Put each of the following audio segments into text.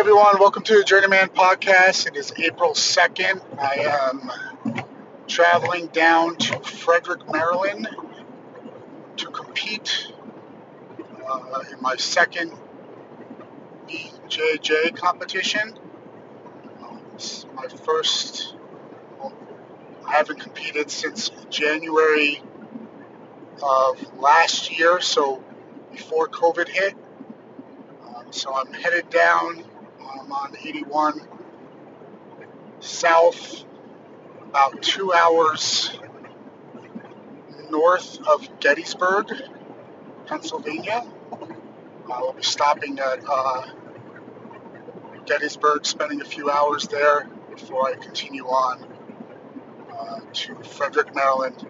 everyone. Welcome to the Journeyman Podcast. It is April 2nd. I am traveling down to Frederick, Maryland to compete uh, in my second BJJ competition. Um, my first, well, I haven't competed since January of last year, so before COVID hit. Um, so I'm headed down On 81 south, about two hours north of Gettysburg, Pennsylvania. I will be stopping at uh, Gettysburg, spending a few hours there before I continue on uh, to Frederick, Maryland,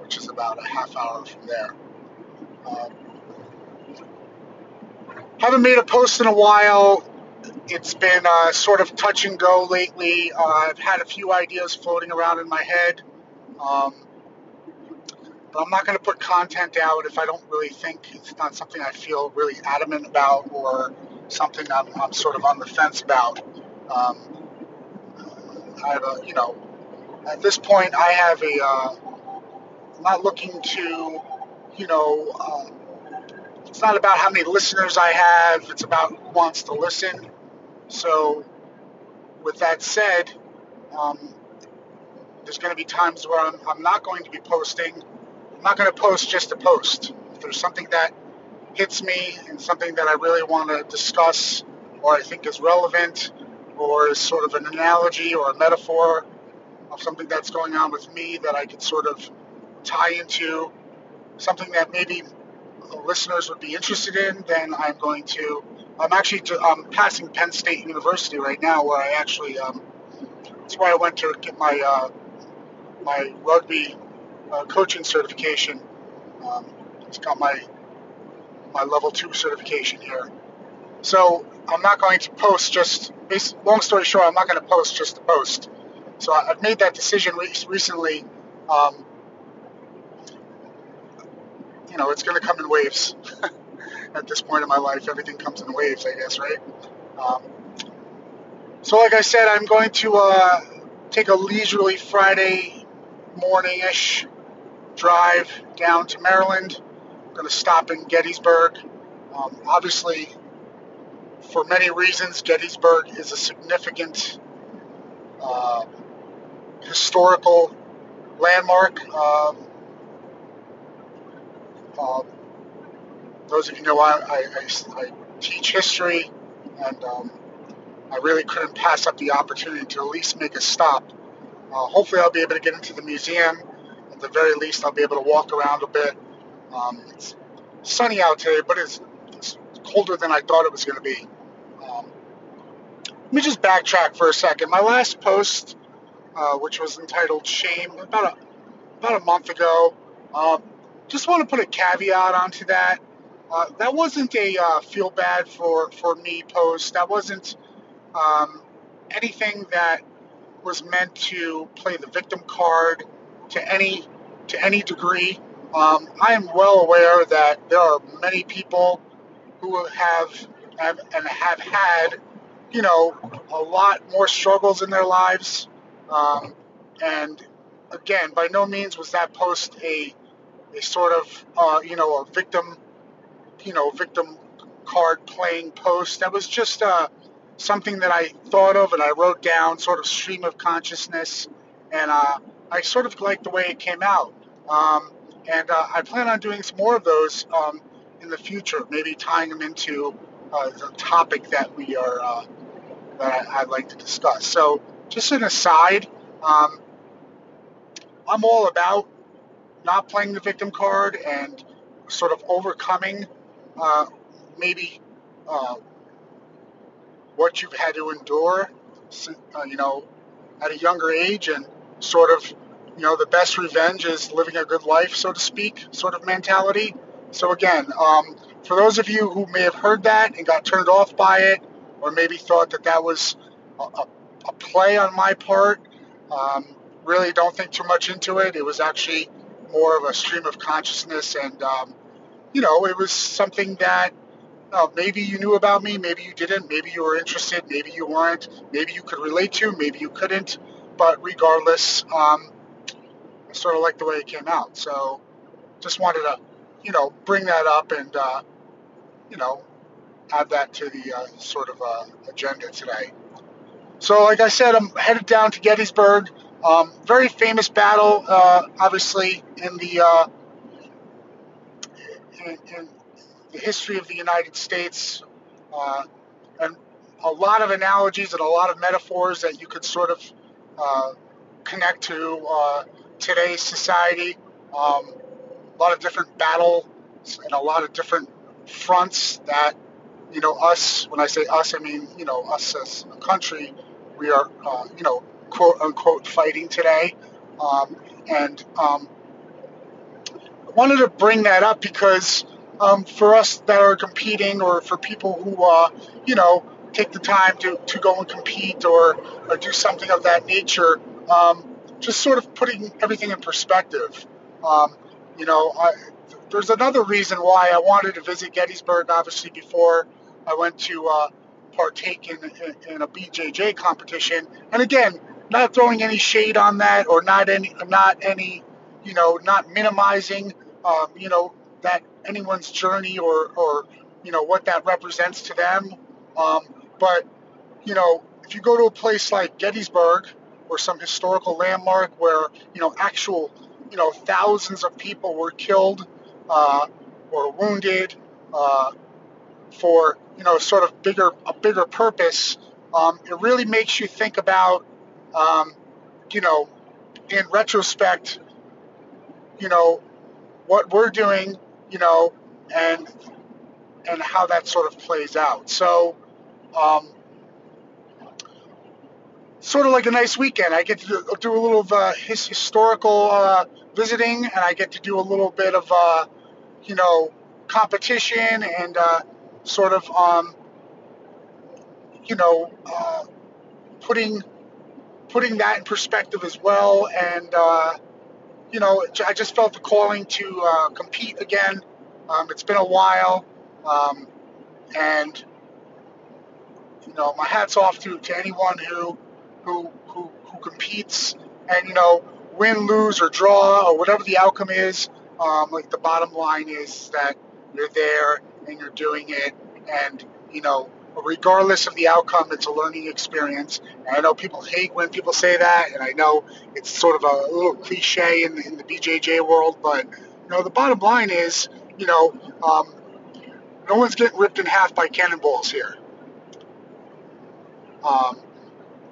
which is about a half hour from there. Um, haven't made a post in a while it's been uh, sort of touch and go lately. Uh, I've had a few ideas floating around in my head, um, but I'm not going to put content out if I don't really think it's not something I feel really adamant about or something I'm, I'm sort of on the fence about. Um, I have a, you know, at this point, I have a, uh, I'm not looking to, you know, um, it's not about how many listeners I have, it's about who wants to listen. So, with that said, um, there's going to be times where I'm, I'm not going to be posting. I'm not going to post just to post. If there's something that hits me and something that I really want to discuss or I think is relevant or is sort of an analogy or a metaphor of something that's going on with me that I could sort of tie into something that maybe listeners would be interested in, then I'm going to I'm actually I'm passing Penn State University right now, where I actually um, that's where I went to get my uh, my rugby uh, coaching certification. Um, it's got my my level two certification here. So I'm not going to post just. Long story short, I'm not going to post just to post. So I've made that decision re- recently. Um, you know, it's going to come in waves. at this point in my life. Everything comes in waves, I guess, right? Um, so, like I said, I'm going to uh, take a leisurely Friday morning ish drive down to Maryland. I'm going to stop in Gettysburg. Um, obviously, for many reasons, Gettysburg is a significant uh, historical landmark. Um, uh, those of you know, I, I, I, I teach history, and um, I really couldn't pass up the opportunity to at least make a stop. Uh, hopefully, I'll be able to get into the museum. At the very least, I'll be able to walk around a bit. Um, it's sunny out today, but it's, it's, colder than I thought it was going to be. Um, let me just backtrack for a second. My last post, uh, which was entitled "Shame," about a about a month ago. Um, just want to put a caveat onto that. Uh, that wasn't a uh, feel bad for, for me post. That wasn't um, anything that was meant to play the victim card to any to any degree. Um, I am well aware that there are many people who have, have and have had, you know, a lot more struggles in their lives. Um, and again, by no means was that post a a sort of uh, you know a victim you know, victim card playing post. That was just uh, something that I thought of and I wrote down, sort of stream of consciousness, and uh, I sort of liked the way it came out. Um, and uh, I plan on doing some more of those um, in the future, maybe tying them into uh, the topic that we are uh, that I, would like to discuss. So, just an aside, um, I'm all about not playing the victim card and sort of overcoming uh, maybe uh, what you've had to endure, uh, you know, at a younger age, and sort of, you know, the best revenge is living a good life, so to speak, sort of mentality. So again, um, for those of you who may have heard that and got turned off by it, or maybe thought that that was a, a, a play on my part, um, really don't think too much into it. It was actually more of a stream of consciousness and um, you know, it was something that uh, maybe you knew about me, maybe you didn't, maybe you were interested, maybe you weren't, maybe you could relate to, maybe you couldn't. But regardless, um, I sort of like the way it came out. So just wanted to, you know, bring that up and, uh, you know, add that to the uh, sort of uh, agenda today. So, like I said, I'm headed down to Gettysburg. Um, very famous battle, uh, obviously, in the in, the history of the United States, uh, and a lot of analogies and a lot of metaphors that you could sort of uh, connect to uh, today's society. Um, a lot of different battles and a lot of different fronts that you know us. When I say us, I mean you know us as a country. We are uh, you know quote unquote fighting today, um, and um, wanted to bring that up because um, for us that are competing, or for people who uh, you know take the time to, to go and compete or, or do something of that nature, um, just sort of putting everything in perspective. Um, you know, I, there's another reason why I wanted to visit Gettysburg, obviously, before I went to uh, partake in, in, in, a BJJ competition. And again, not throwing any shade on that or not any, not any, you know, not minimizing, um, you know, that anyone's journey or, or, you know, what that represents to them. Um, but, you know, if you go to a place like Gettysburg or some historical landmark where, you know, actual, you know, thousands of people were killed uh, or wounded uh, for, you know, sort of bigger, a bigger purpose, um, it really makes you think about, um, you know, in retrospect, you know, what we're doing, you know, and and how that sort of plays out. So, um, sort of like a nice weekend. I get to do, do a little of uh, his historical uh, visiting, and I get to do a little bit of, uh, you know, competition and uh, sort of, um, you know, uh, putting putting that in perspective as well. And uh, you know, I just felt the calling to compete again. Um, it's been a while, um, and you know, my hat's off to, to anyone who, who, who, who competes and, you know, win, lose, or draw, or whatever the outcome is. Um, like the bottom line is that you're there and you're doing it. And, you know, regardless of the outcome, it's a learning experience. And I know people hate when people say that, and I know it's sort of a little cliche in the, in the BJJ world, but, you know, the bottom line is, you know, um, no one's getting ripped in half by cannonballs here. Um,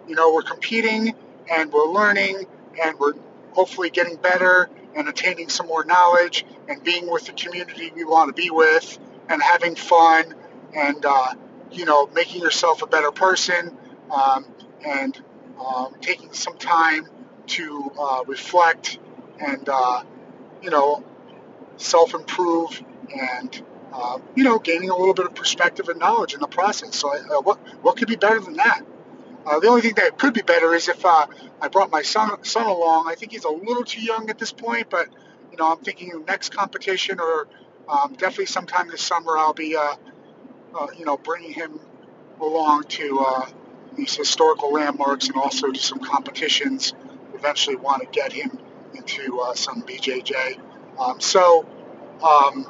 you know, we're competing and we're learning and we're hopefully getting better and attaining some more knowledge and being with the community we want to be with and having fun and, uh, you know, making yourself a better person um, and um, taking some time to uh, reflect and, uh, you know, self improve and uh, you know, gaining a little bit of perspective and knowledge in the process. So, uh, what what could be better than that? Uh, the only thing that could be better is if uh, I brought my son son along. I think he's a little too young at this point, but you know, I'm thinking next competition or um, definitely sometime this summer I'll be, uh, uh, you know, bringing him along to these historical landmarks and also to some competitions. Eventually, want to get him into some BJJ. Um, so. Um,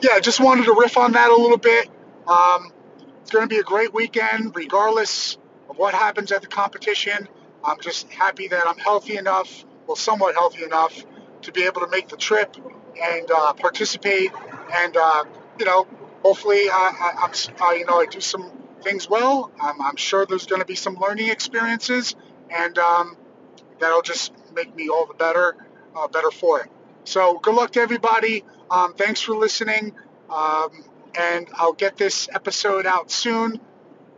yeah, just wanted to riff on that a little bit. Um, it's going to be a great weekend, regardless of what happens at the competition. I'm just happy that I'm healthy enough, well, somewhat healthy enough, to be able to make the trip and uh, participate. And uh, you know, hopefully, I, am uh, you know, I do some things well. Um, I'm sure there's going to be some learning experiences, and um, that'll just make me all the better, uh, better for it. So, good luck to everybody. Um, thanks for listening. Um, and I'll get this episode out soon.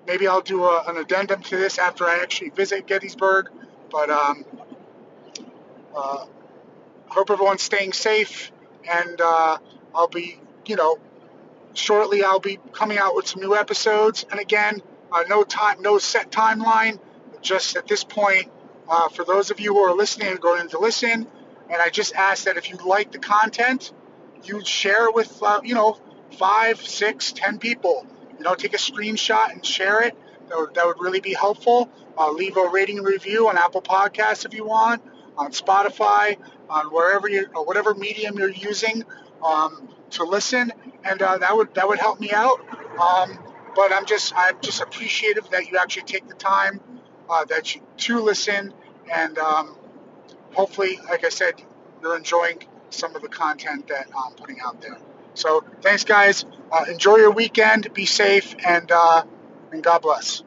Maybe I'll do a, an addendum to this after I actually visit Gettysburg. But um, uh, hope everyone's staying safe. And uh, I'll be, you know, shortly I'll be coming out with some new episodes. And again, uh, no time, no set timeline. Just at this point, uh, for those of you who are listening and going to listen, and I just ask that if you like the content, you share with uh, you know five, six, ten people. You know, take a screenshot and share it. That would, that would really be helpful. Uh, leave a rating and review on Apple Podcasts if you want, on Spotify, on wherever you or whatever medium you're using um, to listen, and uh, that would that would help me out. Um, but I'm just I'm just appreciative that you actually take the time uh, that you to listen, and um, hopefully, like I said, you're enjoying some of the content that I'm putting out there. So thanks, guys. Uh, enjoy your weekend. Be safe, and uh, and God bless.